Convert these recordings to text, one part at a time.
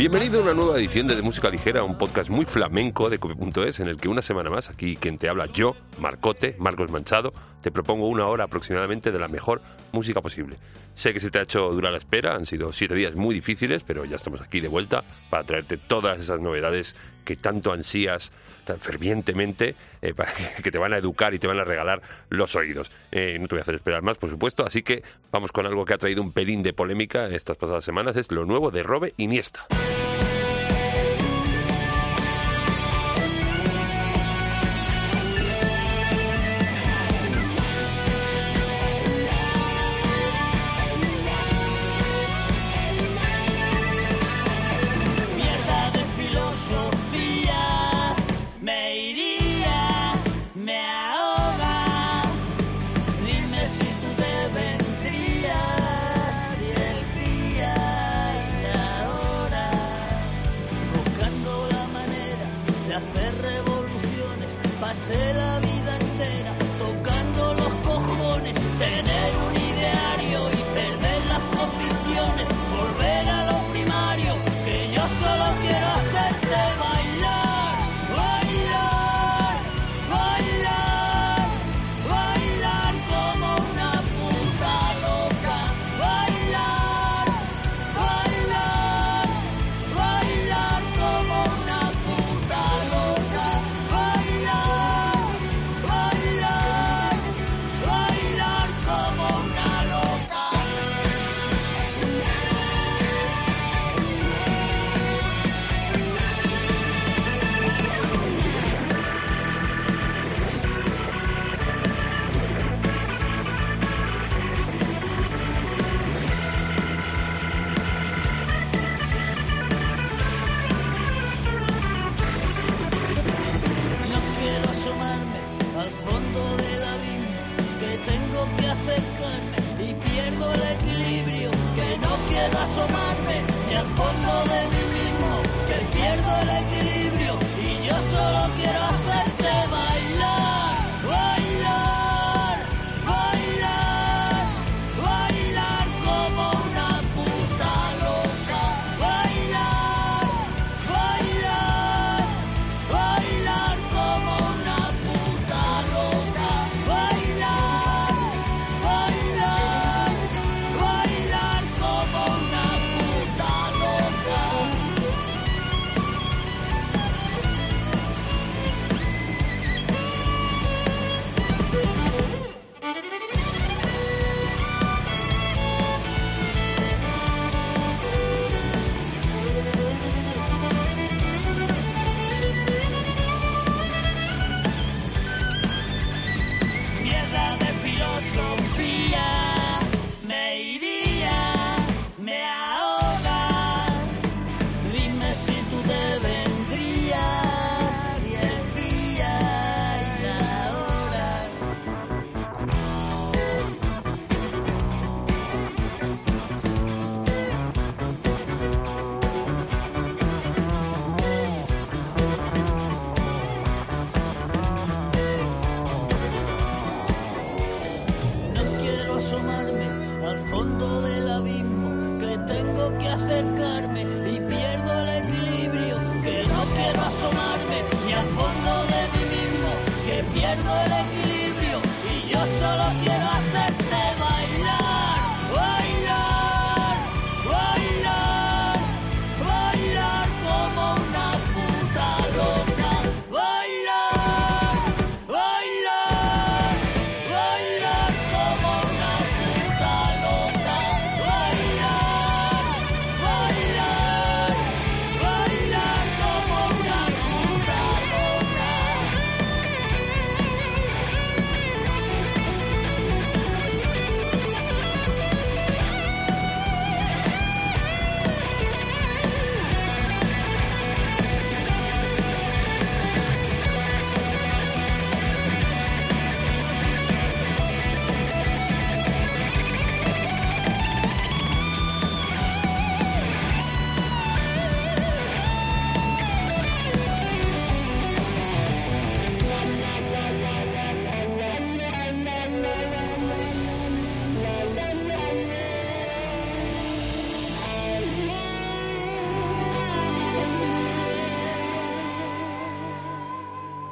Bienvenido a una nueva edición de, de Música Ligera, un podcast muy flamenco de Cope.es, en el que una semana más, aquí quien te habla yo, Marcote, Marcos Manchado, te propongo una hora aproximadamente de la mejor música posible. Sé que se te ha hecho dura la espera, han sido siete días muy difíciles, pero ya estamos aquí de vuelta para traerte todas esas novedades que tanto ansías tan fervientemente, eh, para que, te van a educar y te van a regalar los oídos. Eh, no te voy a hacer esperar más, por supuesto, así que vamos con algo que ha traído un pelín de polémica estas pasadas semanas, es lo nuevo de Robe Iniesta.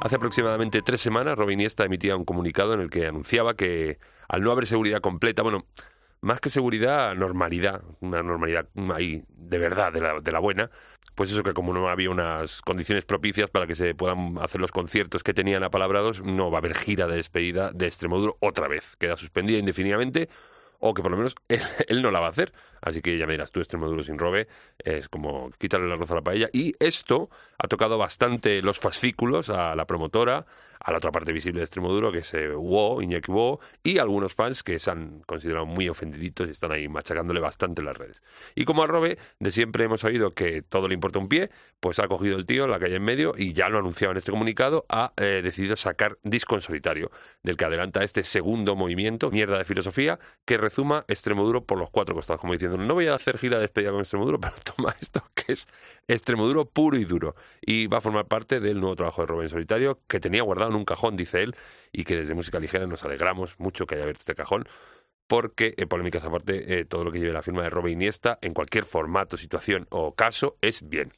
Hace aproximadamente tres semanas, Robin emitía un comunicado en el que anunciaba que al no haber seguridad completa, bueno, más que seguridad, normalidad, una normalidad ahí de verdad, de la, de la buena, pues eso que como no había unas condiciones propicias para que se puedan hacer los conciertos que tenían apalabrados, no va a haber gira de despedida de Extremoduro otra vez. Queda suspendida indefinidamente o que por lo menos él, no la va a hacer. Así que ya me dirás tú, Extremoduro sin robe, es como quitarle la roza a la paella. Y esto ha tocado bastante los fascículos a la promotora, a la otra parte visible de Extremoduro, que es eh, WO, Iñaki WO, y algunos fans que se han considerado muy ofendiditos y están ahí machacándole bastante las redes. Y como a Robe, de siempre hemos oído que todo le importa un pie, pues ha cogido el tío en la calle en medio y ya lo ha anunciado en este comunicado, ha eh, decidido sacar disco en solitario, del que adelanta este segundo movimiento, mierda de filosofía, que rezuma Extremoduro por los cuatro costados, como diciendo, no voy a hacer gira de despedida con Extremoduro, pero toma esto que es Extremoduro puro y duro. Y va a formar parte del nuevo trabajo de Robe en solitario, que tenía guardado en un cajón, dice él, y que desde Música Ligera nos alegramos mucho que haya abierto este cajón, porque, en polémicas aparte, eh, todo lo que lleve la firma de Robin Iniesta, en cualquier formato, situación o caso, es bien.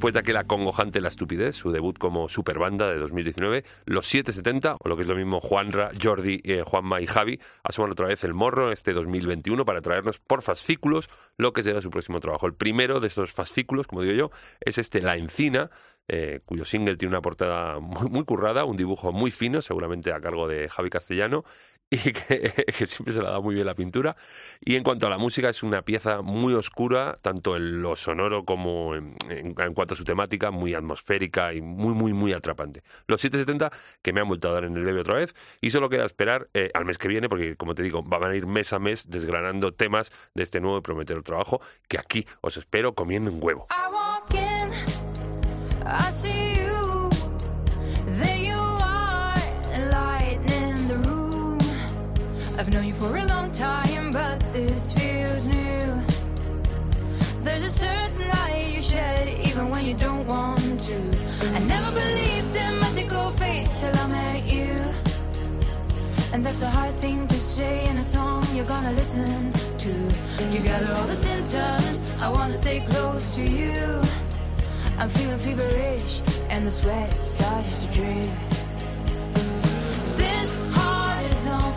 Después de aquel acongojante La Estupidez, su debut como superbanda de 2019, los 770, o lo que es lo mismo Juanra, Jordi, eh, Juanma y Javi, asoman otra vez el morro este 2021 para traernos por fascículos lo que será su próximo trabajo. El primero de estos fascículos, como digo yo, es este La Encina, eh, cuyo single tiene una portada muy, muy, currada, un dibujo muy fino, seguramente a cargo de Javi Castellano, y que, siempre se le ha dado muy bien la pintura. Y en cuanto a la música, es una pieza muy oscura, tanto en lo sonoro como en, cuanto a su temática, muy atmosférica y muy, muy, muy atrapante. Los 770 que me han vuelto a dar en el bebé otra vez, y solo queda esperar eh, al mes que viene, porque como te digo, van a ir mes a mes desgranando temas de este nuevo y prometedor trabajo, que aquí os espero comiendo un huevo. I've known you for a long time, but this feels new. There's a certain light you shed, even when you don't want to. I never believed in magical fate till I met you. And that's a hard thing to say in a song you're gonna listen to. You gather all the symptoms, I wanna stay close to you. I'm feeling feverish, and the sweat starts to drip. see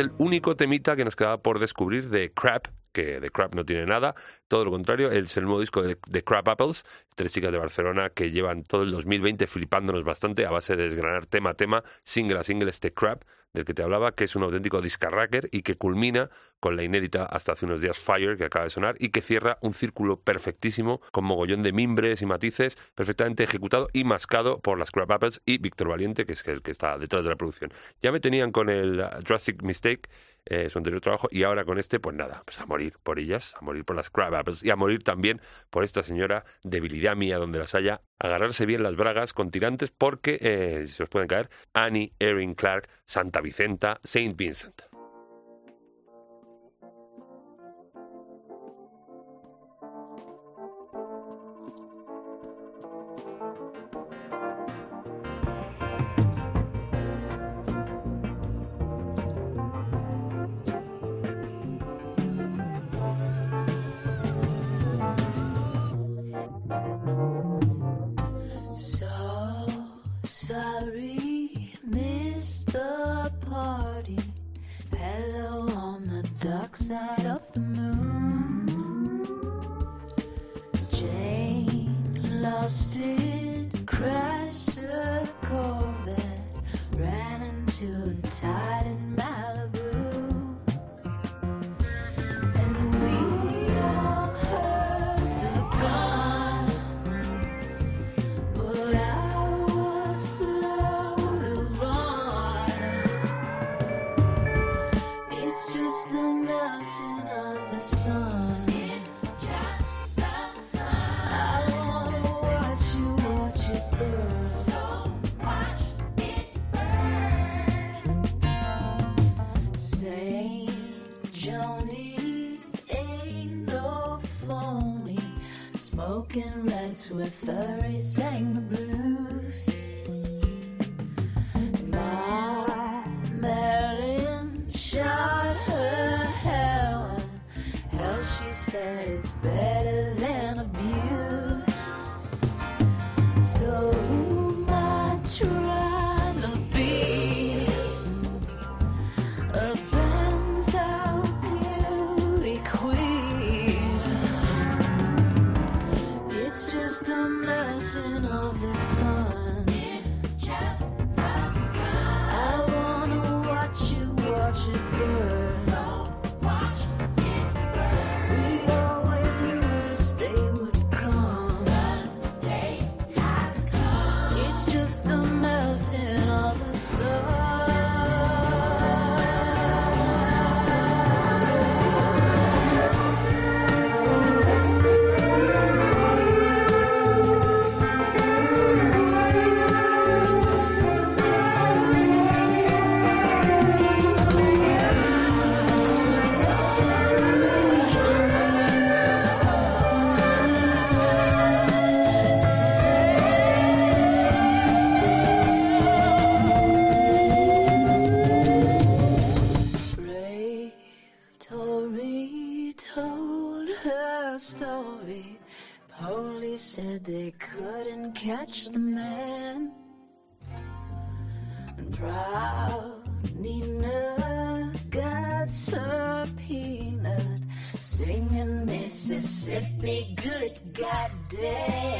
el único temita que nos quedaba por descubrir de Crap, que de Crap no tiene nada, todo lo contrario, es el nuevo disco de, de, Crap Apples, tres chicas de Barcelona que llevan todo el 2020 flipándonos bastante a base de desgranar tema a tema, single a single este Crap, del que te hablaba, que es un auténtico discarracker y que culmina con la inédita hasta hace unos días Fire, que acaba de sonar, y que cierra un círculo perfectísimo, con mogollón de mimbres y matices, perfectamente ejecutado y mascado por las Crab Apples y Víctor Valiente, que es el que está detrás de la producción. Ya me tenían con el Drastic Mistake, eh, su anterior trabajo, y ahora con este, pues nada, pues a morir por ellas, a morir por las Crab y a morir también por esta señora debilidad mía donde las haya, agarrarse bien las bragas con tirantes porque, eh, si se os pueden caer, Annie, Erin Clark, Santa Vicenta, Saint Vincent. sorry, missed the party. Hello on the dark side. Of the sun. Goddamn.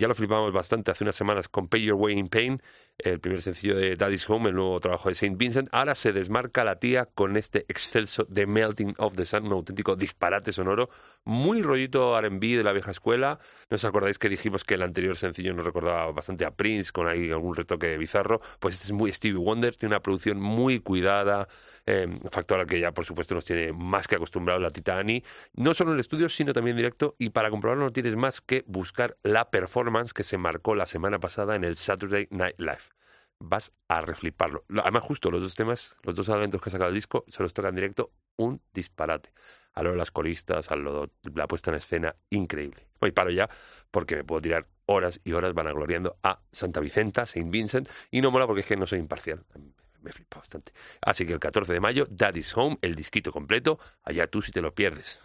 Ya lo flipamos bastante hace unas semanas con Pay Your Way in Pain, el primer sencillo de Daddy's Home, el nuevo trabajo de Saint Vincent, ahora se desmarca la tía con este excelso The Melting of the Sun, un auténtico disparate sonoro, muy rollito R&B de la vieja escuela. ¿No os acordáis que dijimos que el anterior sencillo nos recordaba bastante a Prince, con ahí algún retoque bizarro? Pues este es muy Stevie Wonder, tiene una producción muy cuidada, eh, factor al que ya por supuesto nos tiene más que acostumbrados la Titani, no solo en el estudio, sino también en directo, y para comprobarlo no tienes más que buscar la performance que se marcó la semana pasada en el Saturday Night Live. Vas a refliparlo. Lo- Además, justo los dos temas, los dos elementos que ha sacado el disco, se los toca en directo, un disparate. A lo de las coristas, a lo de la puesta en escena, increíble. Voy paro ya, porque me puedo tirar horas y horas vanagloriando a Santa Vicenta, Saint Vincent, y no mola porque es que no soy imparcial. Me flipa bastante. Así que el 14 de mayo, Daddy's Home, el disquito completo, allá tú si te lo pierdes.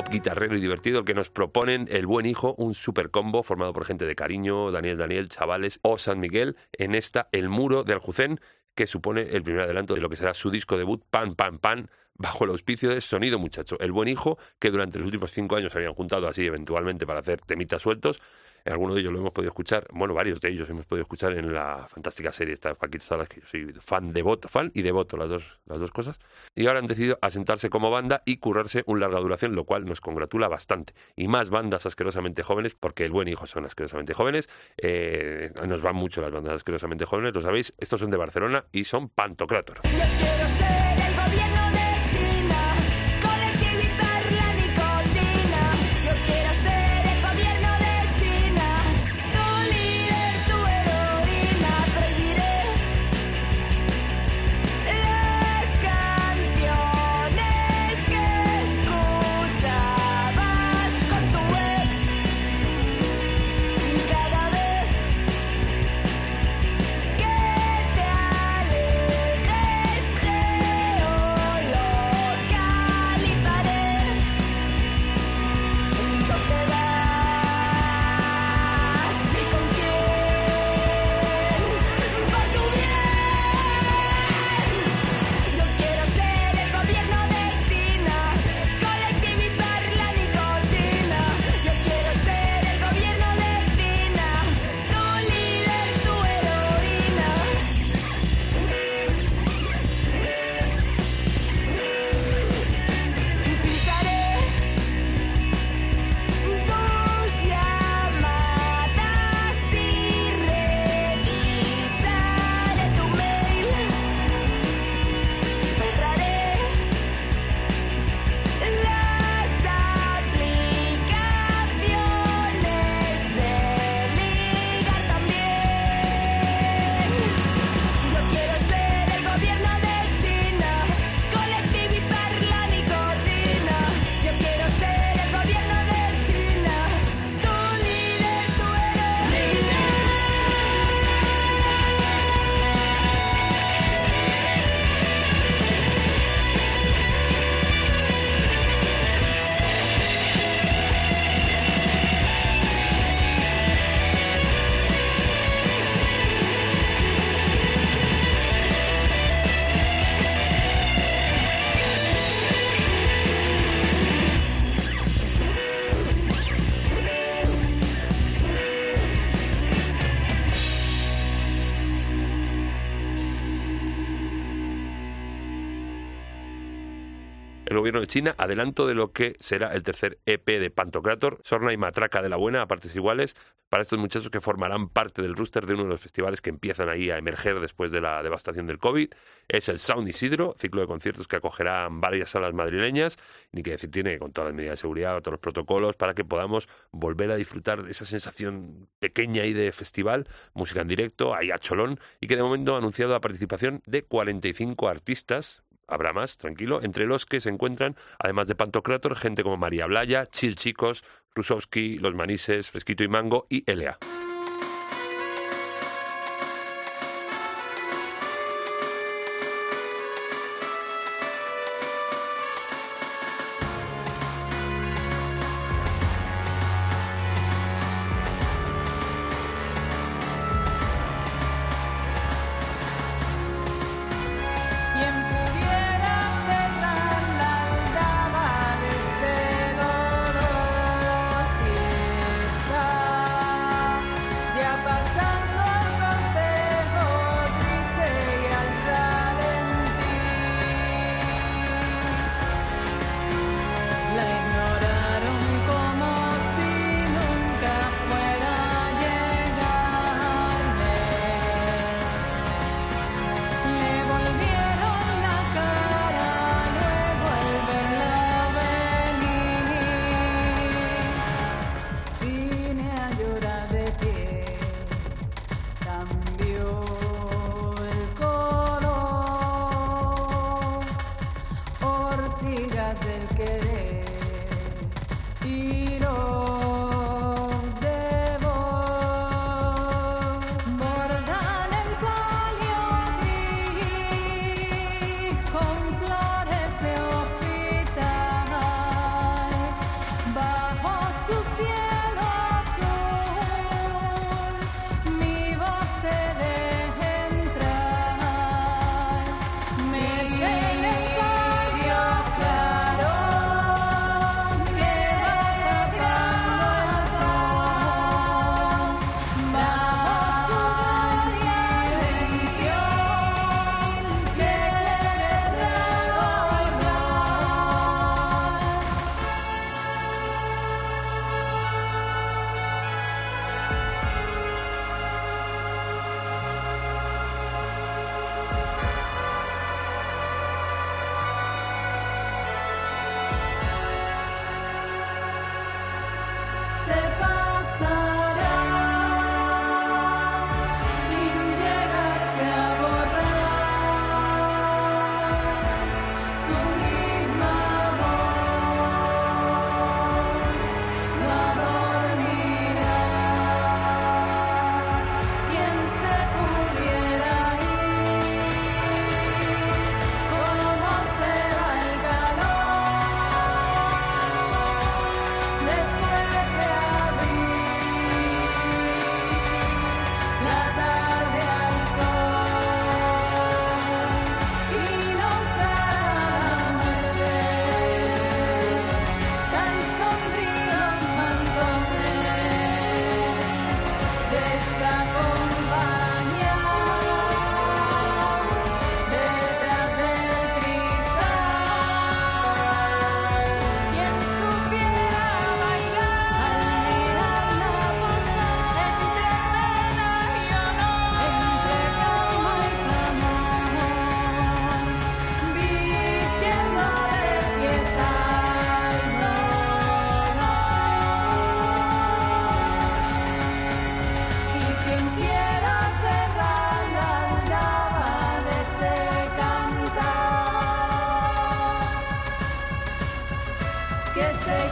Guitarrero y divertido el que nos proponen El Buen Hijo, un super combo formado por gente de cariño, Daniel Daniel, Chavales o San Miguel, en esta El Muro de Aljucén, que supone el primer adelanto de lo que será su disco debut, Pan, Pan, Pan, bajo el auspicio de Sonido Muchacho, el buen hijo que durante los últimos cinco años habían juntado así eventualmente para hacer temitas sueltos. En alguno de ellos lo hemos podido escuchar, bueno, varios de ellos hemos podido escuchar en la fantástica serie esta Paquita Salas, que yo soy fan devoto, fan y devoto, las dos, las dos cosas. Y ahora han decidido asentarse como banda y currarse un larga duración, lo cual nos congratula bastante. Y más bandas asquerosamente jóvenes, porque el buen hijo son asquerosamente jóvenes, eh, nos van mucho las bandas asquerosamente jóvenes, lo sabéis, estos son de Barcelona y son Pantocrator. Yo quiero ser el gobierno gobierno de China, adelanto de lo que será el tercer EP de Pantocrator, Sorna y Matraca de la Buena, a partes iguales, para estos muchachos que formarán parte del rooster de uno de los festivales que empiezan ahí a emerger después de la devastación del COVID. Es el Sound Isidro, ciclo de conciertos que acogerán varias salas madrileñas, ni que decir tiene con todas las medidas de seguridad, todos los protocolos, para que podamos volver a disfrutar de esa sensación pequeña ahí de festival, música en directo, ahí a cholón, y que de momento ha anunciado la participación de 45 artistas, habrá más, tranquilo, entre los que se encuentran, además de Pantocrator, gente como María Blaya, Chil Chicos, Rusowski, Los Manises, Fresquito y Mango y Elea.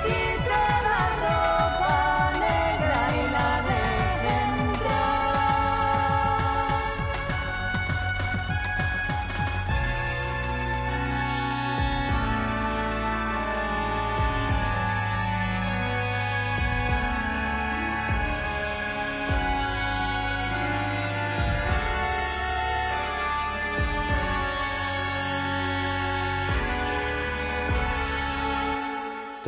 again.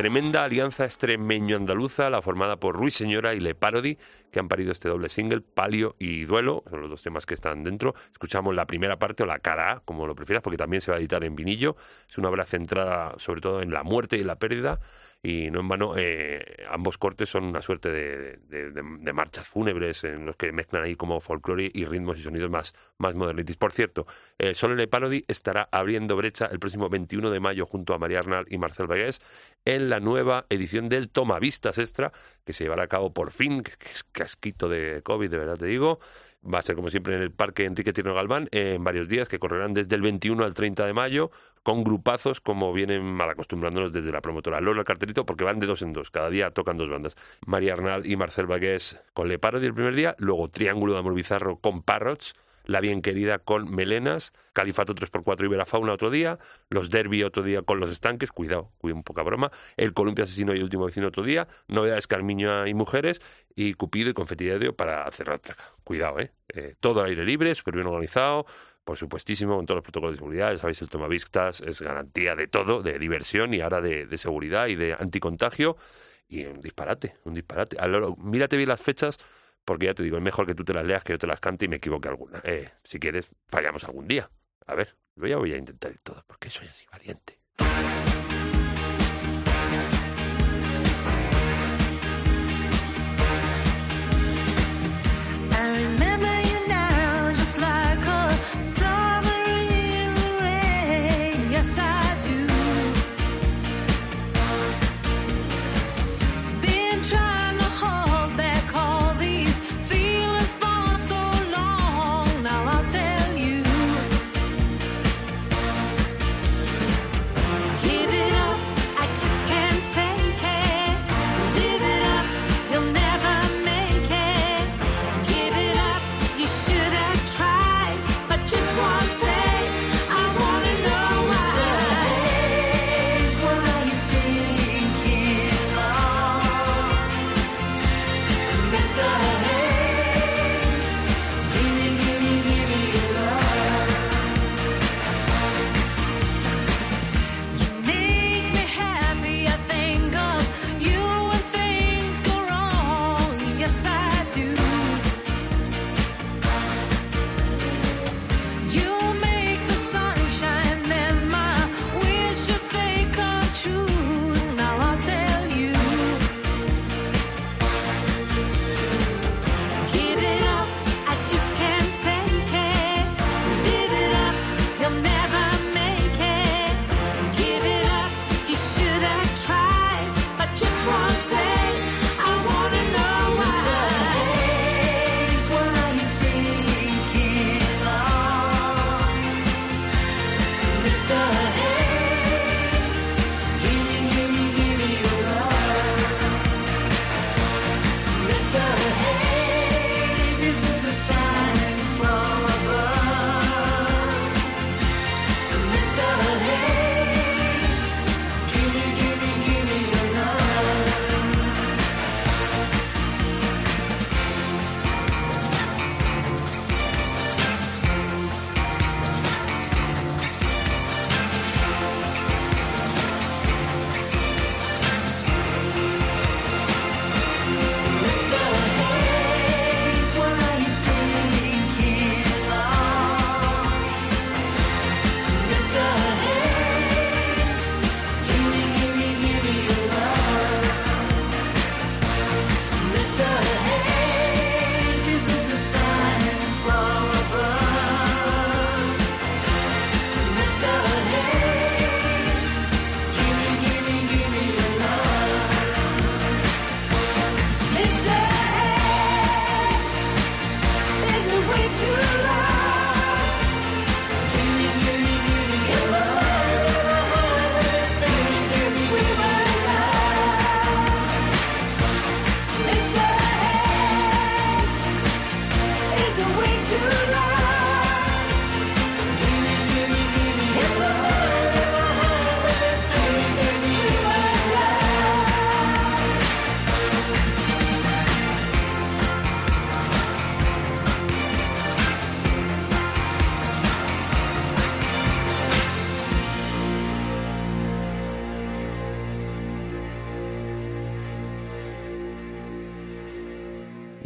Tremenda alianza extremeño-andaluza, la formada por Ruiz Señora y Le Parody, que han parido este doble single, Palio y Duelo, son los dos temas que están dentro. Escuchamos la primera parte o la cara A, como lo prefieras, porque también se va a editar en vinillo. Es una obra centrada sobre todo en la muerte y la pérdida, y no en vano eh, ambos cortes son una suerte de, marchas fúnebres en los que mezclan ahí como folclore y ritmos y sonidos más, más modernitis. Por cierto, eh, Solo Le Parody estará abriendo brecha el próximo 21 de mayo junto a María Arnal y Marcel Vegués en la nueva edición del Tomavistas Extra, que se llevará a cabo por fin, que es casquito de COVID, de verdad te digo. Va a ser como siempre en el Parque Enrique Tierno Galván, en varios días que correrán desde el 21 al 30 de mayo, con grupazos como vienen mal acostumbrándonos desde la promotora Lola el cartelito, porque van de dos en dos, cada día tocan dos bandas. María Arnal y Marcel Bagués con Le Parody el primer día, luego Triángulo de Amor Bizarro con Parrots, la bien querida con Melenas, Califato 3x4 y Verafauna otro día, los Derby otro día con los estanques, cuidado, cuidado un poca broma, el Columpio Asesino y el último vecino otro día, novedades Carmiña y Mujeres, y Cupido y Confeti de para cerrar traca. Cuidado, ¿eh? Eh, Todo al aire libre, súper bien organizado, por supuestísimo, con todos los protocolos de seguridad, ya sabéis, el Tomavistas es garantía de todo, de diversión y ahora de, seguridad y de anticontagio, y un disparate, un disparate. A mírate bien las fechas, porque ya te digo, es mejor que tú te las leas que yo te las cante y me equivoque alguna. Eh, si quieres, fallamos algún día. A ver, yo voy a intentar todo, porque soy así valiente.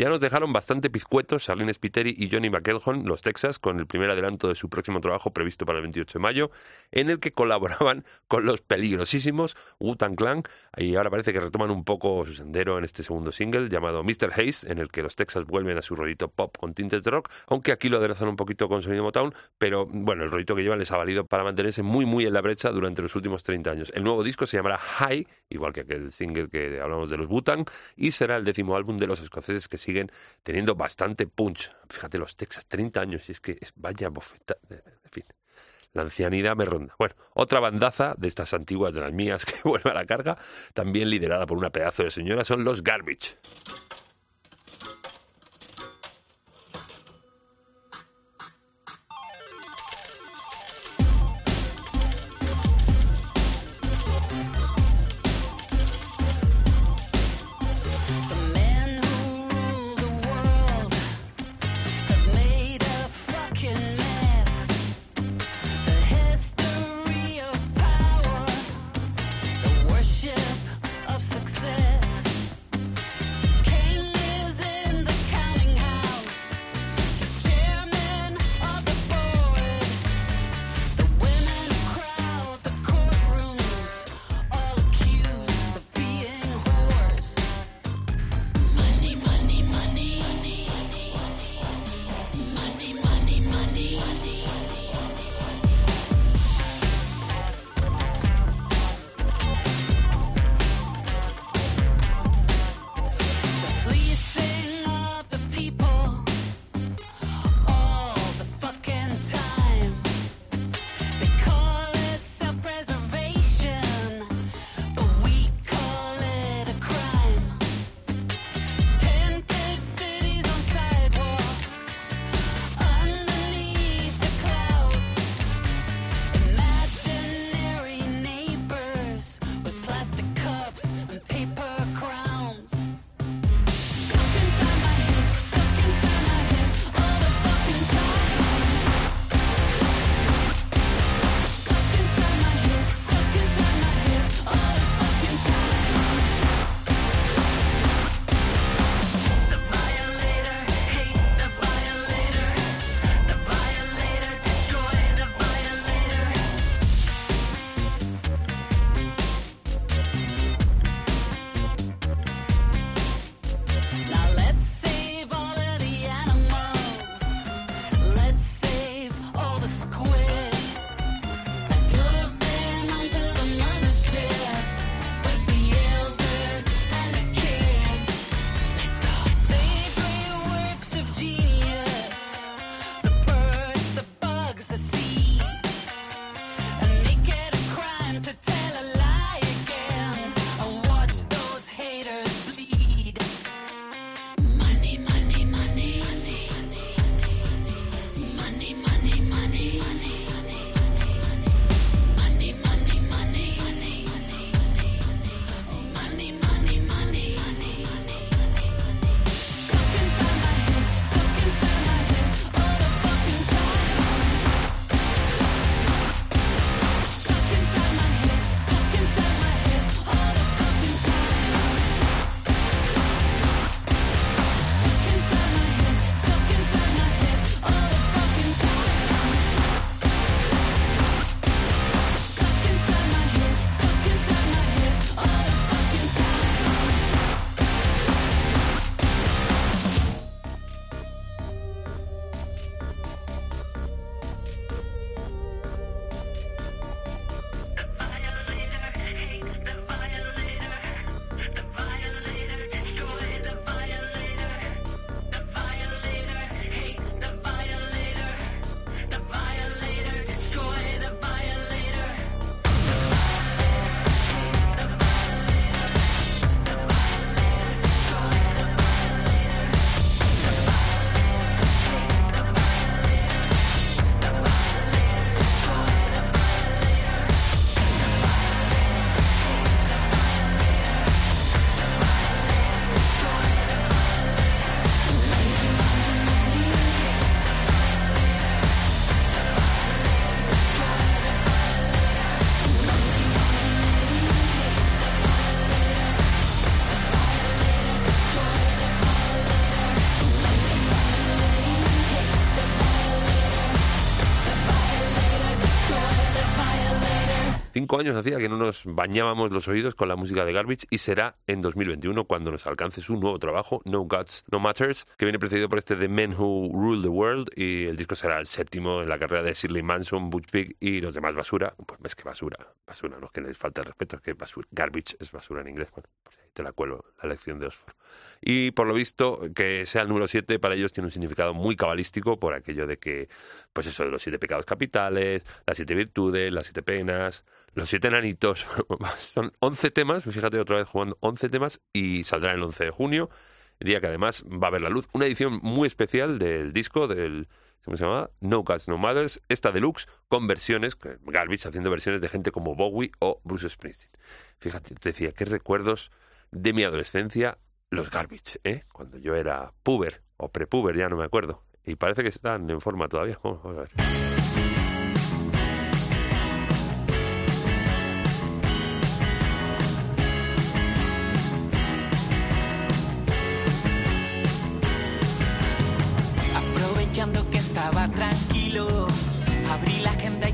Ya nos dejaron bastante pizcuetos Charlene Spiteri y Johnny McElhone, los Texas, con el primer adelanto de su próximo trabajo previsto para el 28 de mayo, en el que colaboraban con los peligrosísimos Wu-Tang Clan, y ahora parece que retoman un poco su sendero en este segundo single llamado Mr. Haze, en el que los Texas vuelven a su rollito pop con tintes de rock, aunque aquí lo aderezan un poquito con sonido Motown, pero bueno, el rollito que llevan les ha valido para mantenerse muy muy en la brecha durante los últimos 30 años. El nuevo disco se llamará High, igual que aquel single que hablamos de los Wu-Tang, y será el décimo álbum de los escoceses que teniendo bastante punch. Fíjate, los Texas, 30 años, y es que vaya bofeta, en fin. La ancianidad me ronda. Bueno, otra bandaza de estas antiguas de las mías que vuelve a la carga, también liderada por una pedazo de señora, son los Garbage. Cinco años hacía que no nos bañábamos los oídos con la música de Garbage y será en 2021 cuando nos alcance su nuevo trabajo, No Guts, No Matters, que viene precedido por este The Men Who Rule the World y el disco será el séptimo en la carrera de Shirley Manson, Butch Vig y los demás basura. Pues ves que basura, basura, no es que les falte el respeto, es que basura, garbage es basura en inglés. Bueno, pues te la cuelo, la lección de Oxford. Y por lo visto, que sea el número 7 para ellos tiene un significado muy cabalístico por aquello de que, pues eso, de los siete pecados capitales, las siete virtudes, las siete penas, los siete enanitos. Son 11 temas, fíjate otra vez jugando 11 temas y saldrá el 11 de junio, día que además va a ver la luz. Una edición muy especial del disco del. ¿Cómo se llama? No Cuts, No Mothers, esta deluxe, con versiones, Garbage haciendo versiones de gente como Bowie o Bruce Springsteen. Fíjate, te decía, qué recuerdos de mi adolescencia los Garbage, ¿eh? Cuando yo era puber o prepuber, ya no me acuerdo. Y parece que están en forma todavía. Vamos a ver. Tranquilo, abrí la agenda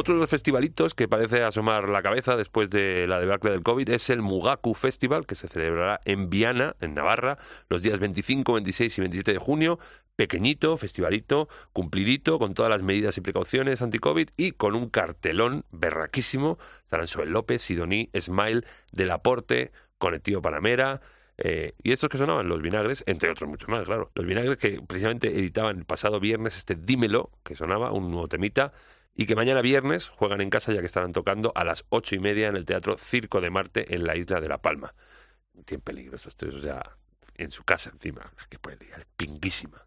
Otro de los festivalitos que parece asomar la cabeza después de la debacle del COVID es el Mugaku Festival, que se celebrará en Viana, en Navarra, los días 25, 26 y 27 de junio. Pequeñito, festivalito, cumplidito, con todas las medidas y precauciones anti-COVID y con un cartelón berraquísimo. Estarán Joel López, Sidoní, Smile, Del Aporte, Conectivo Panamera, eh, y estos que sonaban, los vinagres, entre otros muchos más, claro. Los vinagres que precisamente editaban el pasado viernes este Dímelo, que sonaba, un nuevo temita, y que mañana viernes juegan en casa ya que estarán tocando a las ocho y media en el Teatro Circo de Marte en la isla de La Palma. Tienen peligro estos tres, o sea, en su casa encima, que puede liar, pinguísima.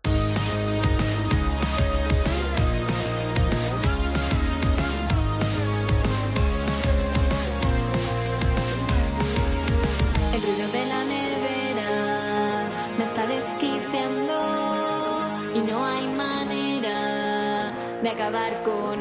El ruido de la nevera me está desquiciando y no hay manera de acabar con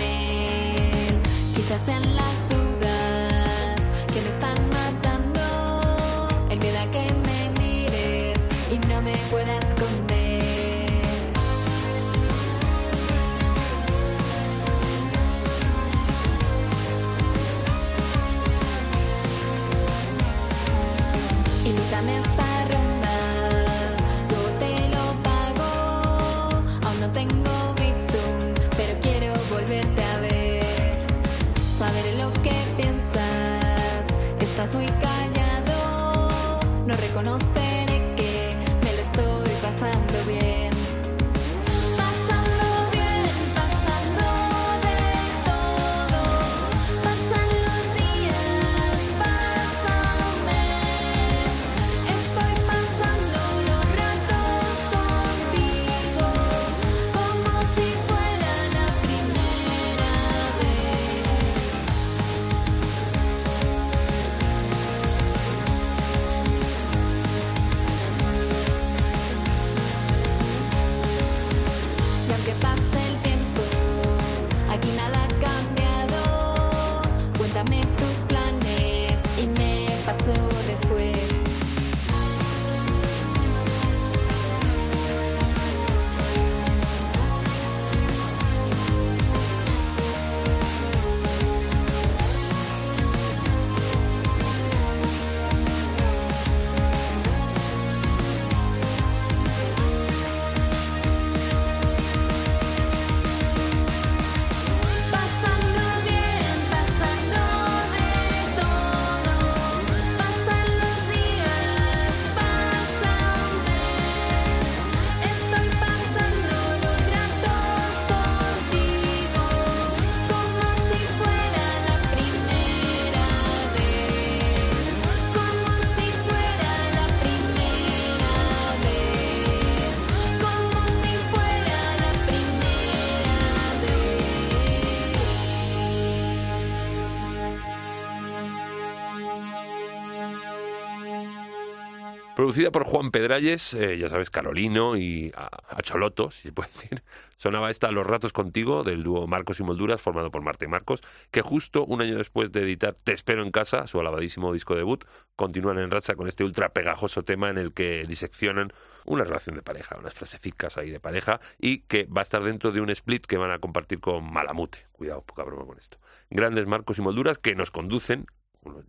Producida por Juan Pedralles, eh, ya sabes, Carolino y a, a Choloto, si se puede decir. Sonaba esta Los ratos contigo, del dúo Marcos y Molduras, formado por Marta y Marcos, que justo un año después de editar Te espero en casa, su alabadísimo disco debut, continúan en racha con este ultra pegajoso tema en el que diseccionan una relación de pareja, unas frasecicas ahí de pareja, y que va a estar dentro de un split que van a compartir con Malamute. Cuidado, poca broma con esto. Grandes Marcos y Molduras que nos conducen,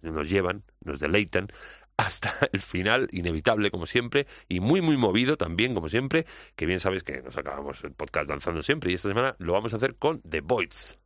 nos llevan, nos deleitan hasta el final, inevitable como siempre, y muy, muy movido también como siempre, que bien sabes que nos acabamos el podcast danzando siempre, y esta semana lo vamos a hacer con The Voids.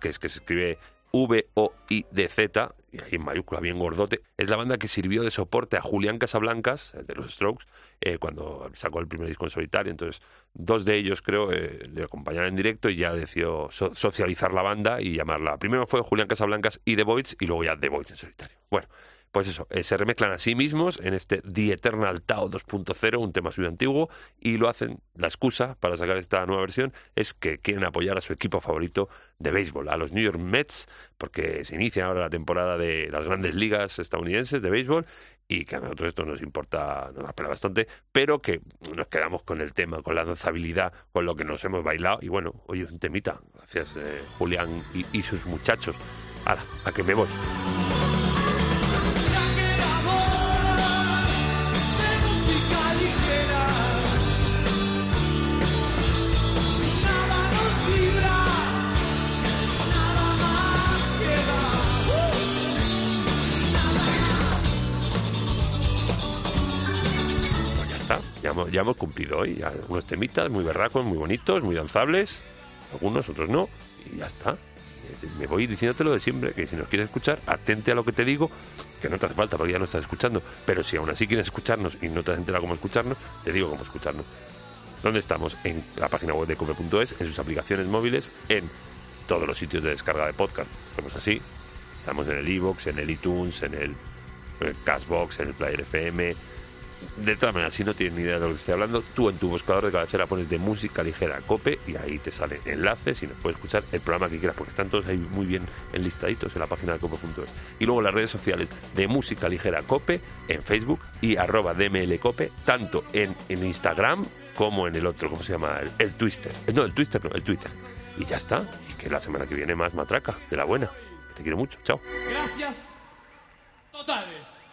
Que es que se escribe V-O-I-D-Z, y ahí en mayúscula, bien gordote, es la banda que sirvió de soporte a Julián Casablancas, el de los Strokes, eh, cuando sacó el primer disco en solitario. Entonces, dos de ellos, creo, eh, le acompañaron en directo y ya decidió so- socializar la banda y llamarla. Primero fue Julián Casablancas y The Voids, y luego ya The Voids en solitario. Bueno, pues eso, eh, se remezclan a sí mismos en este The Eternal Tao 2.0, un tema suyo antiguo, y lo hacen, la excusa para sacar esta nueva versión es que quieren apoyar a su equipo favorito de béisbol, a los New York Mets, porque se inicia ahora la temporada de las grandes ligas estadounidenses de béisbol, y que a nosotros esto nos importa, nos apela bastante, pero que nos quedamos con el tema, con la danzabilidad, con lo que nos hemos bailado, y bueno, oye, un temita, gracias eh, Julián y, y sus muchachos. Ahora, a que me voy. Ya hemos, cumplido hoy. Ya unos temitas muy berracos, muy bonitos, muy danzables, algunos, otros no, y ya está. Me voy diciéndote lo de siempre, que si nos quieres escuchar, atente a lo que te digo, que no te hace falta porque ya no estás escuchando, pero si aún así quieres escucharnos y no te has enterado cómo escucharnos, te digo cómo escucharnos. ¿Dónde estamos? En la página web de cope.es, en sus aplicaciones móviles, en todos los sitios de descarga de podcast. Somos así. Estamos en el iVoox, en el iTunes, en el, en el Cashbox, en el Player FM, de todas maneras, si no tienes ni idea de lo que estoy hablando, tú en tu buscador de cabecera pones de música ligera cope y ahí te salen enlaces y nos puedes escuchar el programa que quieras, porque están todos ahí muy bien enlistaditos en la página de cope.es. Y luego las redes sociales de música ligera cope en Facebook y arroba dmlcope, tanto en, en Instagram como en el otro, ¿cómo se llama? El, el Twitter. Eh, No, el Twitter, no, el Twitter. Y ya está. Y que la semana que viene más matraca, de la buena. Te quiero mucho. Chao. Gracias totales.